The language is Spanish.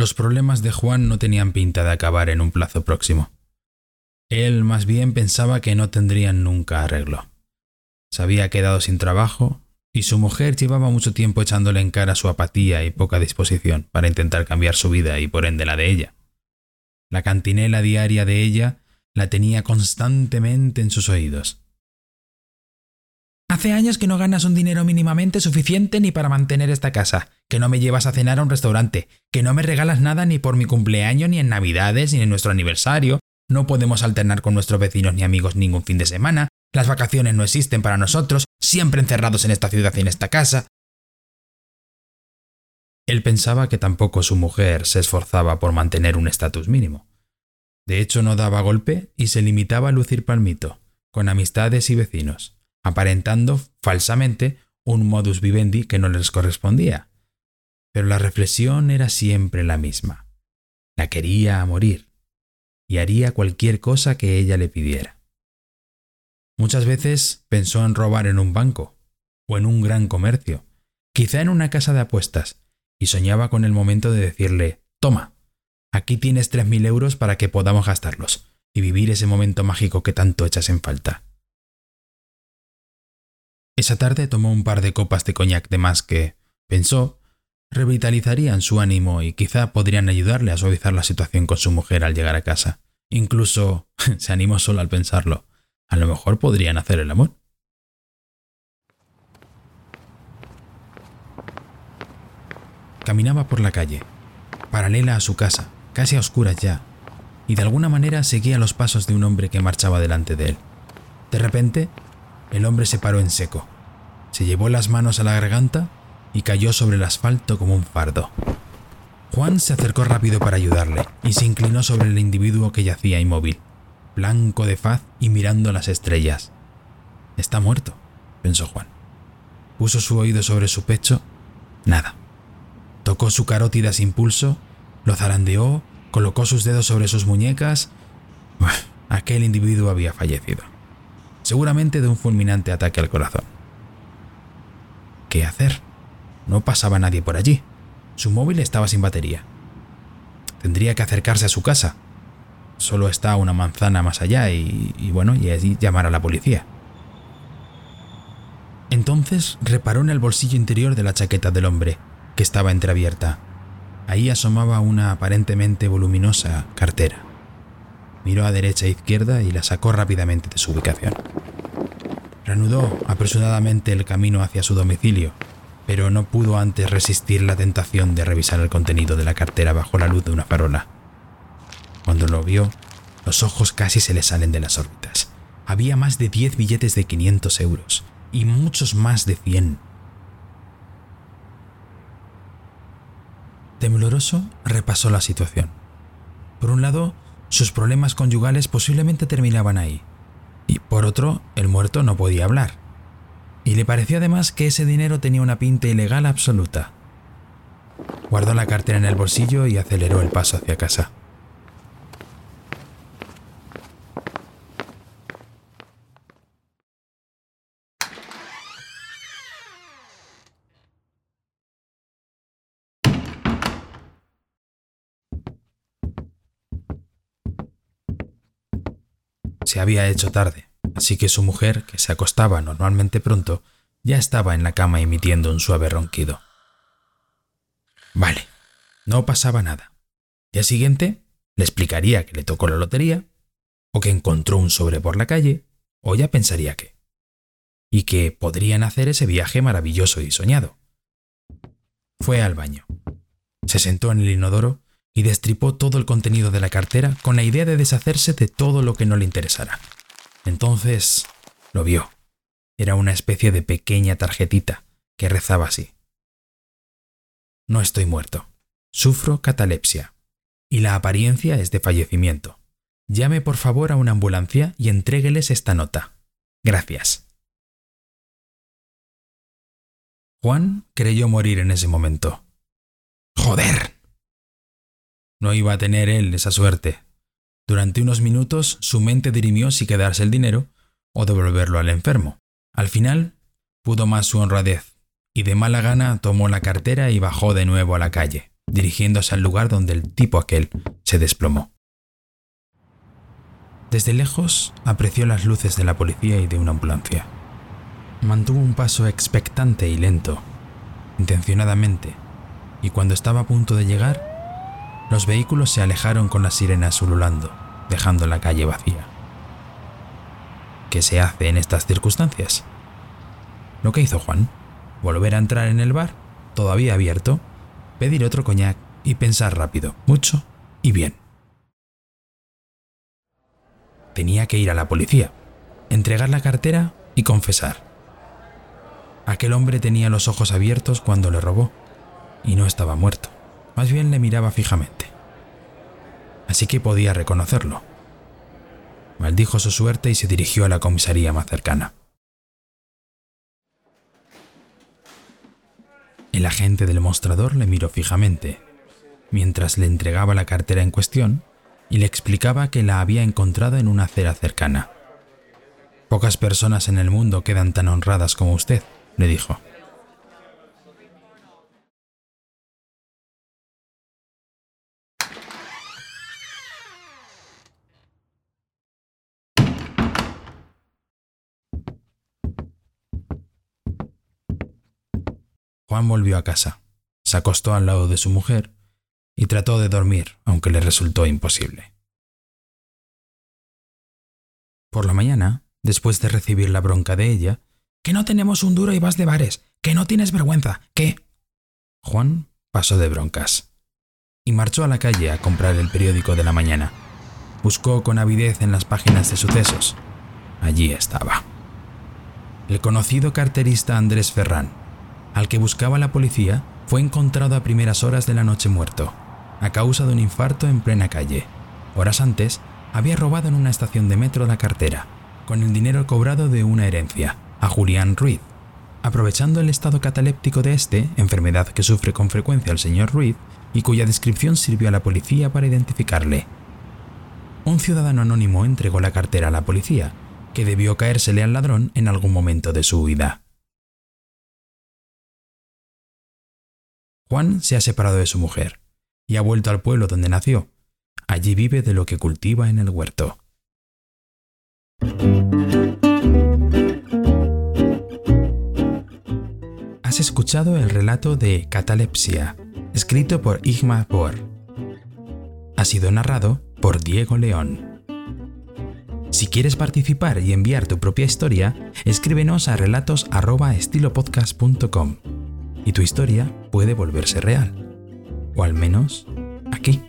Los problemas de Juan no tenían pinta de acabar en un plazo próximo. Él más bien pensaba que no tendrían nunca arreglo. Se había quedado sin trabajo y su mujer llevaba mucho tiempo echándole en cara su apatía y poca disposición para intentar cambiar su vida y por ende la de ella. La cantinela diaria de ella la tenía constantemente en sus oídos. Hace años que no ganas un dinero mínimamente suficiente ni para mantener esta casa, que no me llevas a cenar a un restaurante, que no me regalas nada ni por mi cumpleaños, ni en Navidades, ni en nuestro aniversario, no podemos alternar con nuestros vecinos ni amigos ningún fin de semana, las vacaciones no existen para nosotros, siempre encerrados en esta ciudad y en esta casa. Él pensaba que tampoco su mujer se esforzaba por mantener un estatus mínimo. De hecho, no daba golpe y se limitaba a lucir palmito, con amistades y vecinos, aparentando falsamente un modus vivendi que no les correspondía. Pero la reflexión era siempre la misma. La quería a morir y haría cualquier cosa que ella le pidiera. Muchas veces pensó en robar en un banco o en un gran comercio, quizá en una casa de apuestas, y soñaba con el momento de decirle, toma, aquí tienes tres mil euros para que podamos gastarlos y vivir ese momento mágico que tanto echas en falta. Esa tarde tomó un par de copas de coñac de más que, pensó, revitalizarían su ánimo y quizá podrían ayudarle a suavizar la situación con su mujer al llegar a casa. Incluso se animó solo al pensarlo. A lo mejor podrían hacer el amor. Caminaba por la calle, paralela a su casa, casi a oscuras ya, y de alguna manera seguía los pasos de un hombre que marchaba delante de él. De repente, el hombre se paró en seco, se llevó las manos a la garganta y cayó sobre el asfalto como un fardo. Juan se acercó rápido para ayudarle y se inclinó sobre el individuo que yacía inmóvil blanco de faz y mirando las estrellas. Está muerto, pensó Juan. Puso su oído sobre su pecho. Nada. Tocó su carótida sin pulso, lo zarandeó, colocó sus dedos sobre sus muñecas. aquel individuo había fallecido. Seguramente de un fulminante ataque al corazón. ¿Qué hacer? No pasaba nadie por allí. Su móvil estaba sin batería. Tendría que acercarse a su casa, solo está una manzana más allá y, bueno, y allí llamar a la policía. Entonces reparó en el bolsillo interior de la chaqueta del hombre, que estaba entreabierta. Ahí asomaba una aparentemente voluminosa cartera. Miró a derecha e izquierda y la sacó rápidamente de su ubicación. Reanudó apresuradamente el camino hacia su domicilio, pero no pudo antes resistir la tentación de revisar el contenido de la cartera bajo la luz de una farola. Cuando lo vio, los ojos casi se le salen de las órbitas. Había más de 10 billetes de 500 euros y muchos más de 100. Tembloroso repasó la situación. Por un lado, sus problemas conyugales posiblemente terminaban ahí, y por otro, el muerto no podía hablar. Y le pareció además que ese dinero tenía una pinta ilegal absoluta. Guardó la cartera en el bolsillo y aceleró el paso hacia casa. Se había hecho tarde, así que su mujer, que se acostaba normalmente pronto, ya estaba en la cama emitiendo un suave ronquido. Vale, no pasaba nada. Día siguiente le explicaría que le tocó la lotería, o que encontró un sobre por la calle, o ya pensaría que. Y que podrían hacer ese viaje maravilloso y soñado. Fue al baño. Se sentó en el inodoro y destripó todo el contenido de la cartera con la idea de deshacerse de todo lo que no le interesara. Entonces lo vio. Era una especie de pequeña tarjetita que rezaba así. No estoy muerto. Sufro catalepsia. Y la apariencia es de fallecimiento. Llame por favor a una ambulancia y entrégueles esta nota. Gracias. Juan creyó morir en ese momento. ¡Joder! No iba a tener él esa suerte. Durante unos minutos su mente dirimió si quedarse el dinero o devolverlo al enfermo. Al final, pudo más su honradez, y de mala gana tomó la cartera y bajó de nuevo a la calle. dirigiéndose al lugar donde el tipo aquel se desplomó. Desde lejos apreció las luces de la policía y de una ambulancia. Mantuvo un paso expectante y lento, intencionadamente, y cuando estaba a punto de llegar, los vehículos se alejaron con las sirenas ululando, dejando la calle vacía. ¿Qué se hace en estas circunstancias? Lo que hizo Juan, volver a entrar en el bar, todavía abierto, pedir otro coñac y pensar rápido, mucho y bien. Tenía que ir a la policía, entregar la cartera y confesar. Aquel hombre tenía los ojos abiertos cuando le robó y no estaba muerto, más bien le miraba fijamente. Así que podía reconocerlo. Maldijo su suerte y se dirigió a la comisaría más cercana. El agente del mostrador le miró fijamente, mientras le entregaba la cartera en cuestión y le explicaba que la había encontrado en una acera cercana. Pocas personas en el mundo quedan tan honradas como usted, le dijo. Juan volvió a casa, se acostó al lado de su mujer y trató de dormir, aunque le resultó imposible. Por la mañana, después de recibir la bronca de ella, que no tenemos un duro y vas de bares, que no tienes vergüenza, que... Juan pasó de broncas y marchó a la calle a comprar el periódico de la mañana. Buscó con avidez en las páginas de sucesos. Allí estaba. El conocido carterista Andrés Ferrán, al que buscaba la policía, fue encontrado a primeras horas de la noche muerto, a causa de un infarto en plena calle. Horas antes, había robado en una estación de metro la cartera, con el dinero cobrado de una herencia, a Julián Ruiz. Aprovechando el estado cataléptico de este, enfermedad que sufre con frecuencia el señor Ruiz, y cuya descripción sirvió a la policía para identificarle. Un ciudadano anónimo entregó la cartera a la policía, que debió caérsele al ladrón en algún momento de su huida. Juan se ha separado de su mujer y ha vuelto al pueblo donde nació. Allí vive de lo que cultiva en el huerto. Has escuchado el relato de Catalepsia, escrito por Igmar Bor. Ha sido narrado por Diego León. Si quieres participar y enviar tu propia historia, escríbenos a relatos@estilopodcast.com y tu historia puede volverse real. O al menos aquí.